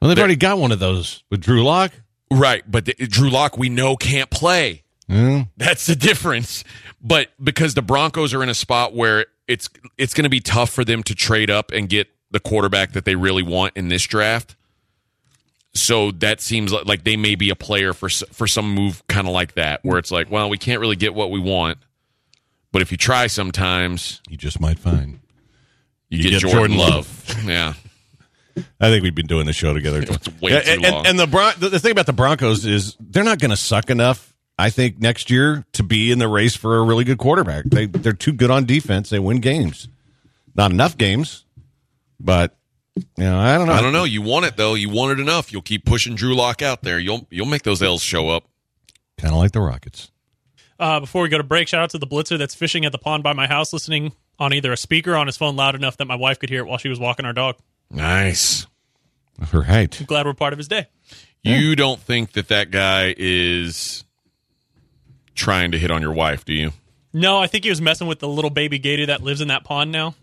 C: Well, they've already got one of those with Drew Lock.
D: right, but the, Drew Lock we know can't play. That's the difference. But because the Broncos are in a spot where it's it's going to be tough for them to trade up and get the quarterback that they really want in this draft. So that seems like, like they may be a player for for some move kind of like that where it's like, well, we can't really get what we want, but if you try sometimes,
C: You just might find.
D: You,
C: You
D: get,
C: get
D: Jordan,
C: Jordan
D: Love. yeah.
C: I think we've been doing the show together.
D: It's way
C: Yeah,
D: too
C: and,
D: long.
C: and, and the, Bron- the the thing about the Broncos is they're not going to suck enough. I think next year to be in the race for a really good quarterback. They they're too good on defense. They win games, not enough games, but you know I don't know.
D: I don't know. You want it though. You want it enough. You'll keep pushing Drew Lock out there. You'll you'll make those L's show up.
C: Kind of like the Rockets.
F: Uh, before we go to break, shout out to the blitzer that's fishing at the pond by my house, listening on either a speaker or on his phone loud enough that my wife could hear it while she was walking our dog.
D: Nice.
C: Right.
F: I'm glad we're part of his day.
D: You don't think that that guy is trying to hit on your wife, do you?
F: No, I think he was messing with the little baby gator that lives in that pond now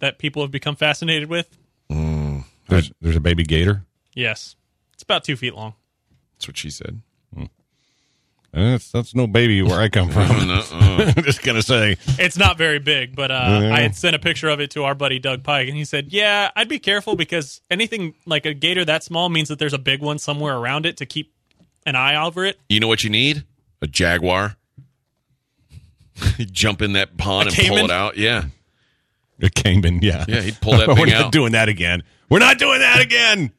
F: that people have become fascinated with. Mm.
C: There's there's a baby gator.
F: Yes. It's about two feet long.
D: That's what she said.
C: That's that's no baby where I come from.
D: Uh-uh.
C: I'm just gonna say.
F: It's not very big, but uh, I had sent a picture of it to our buddy Doug Pike, and he said, "Yeah, I'd be careful because anything like a gator that small means that there's a big one somewhere around it to keep an eye over it."
D: You know what you need? A jaguar. Jump in that pond
F: A
D: and pull
F: caiman?
D: it out. Yeah.
C: A caiman, yeah.
D: Yeah, he'd pull that
C: We're
D: thing
C: not
D: out.
C: doing that again. We're not doing that again.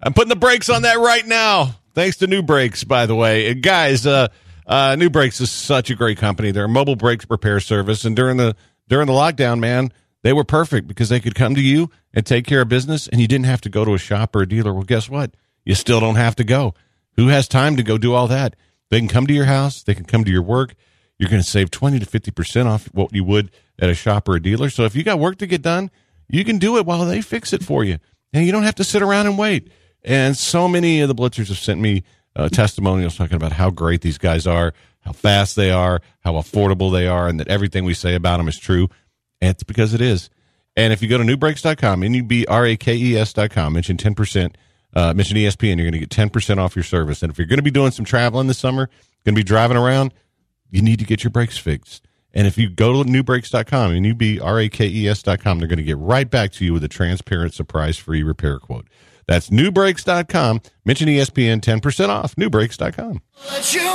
C: I'm putting the brakes on that right now. Thanks to NuBrakes, by the way. Uh, guys, uh, uh, NuBrakes is such a great company. They're a mobile brakes repair service. And during the during the lockdown, man, they were perfect because they could come to you and take care of business and you didn't have to go to a shop or a dealer. Well, guess what? You still don't have to go. Who has time to go do all that? They can come to your house, they can come to your work. You're going to save 20 to 50% off what you would at a shop or a dealer. So if you got work to get done, you can do it while they fix it for you. And you don't have to sit around and wait. And so many of the blitzers have sent me uh, testimonials talking about how great these guys are, how fast they are, how affordable they are, and that everything we say about them is true. And it's because it is. And if you go to nubrakes.com, N-U-B-R-A-K-E-S.com, mention 10%, uh, mention ESPN, you're going to get 10% off your service. And if you're going to be doing some traveling this summer, going to be driving around, you need to get your brakes fixed. And if you go to nubrakes.com, N-U-B-R-A-K-E-S.com, they're going to get right back to you with a transparent, surprise-free repair quote. That's nubrakes.com. Mention ESPN 10% off. Nubrakes.com.
G: Let you in,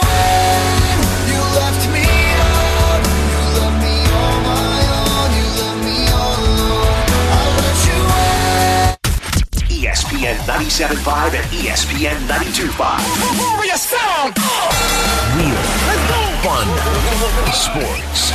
G: you left me out. You left me on my own. You left me all alone. I let you in.
A: ESPN 97.5 and ESPN 92.5.
G: Glorious sound.
A: Real. Fun. Sports.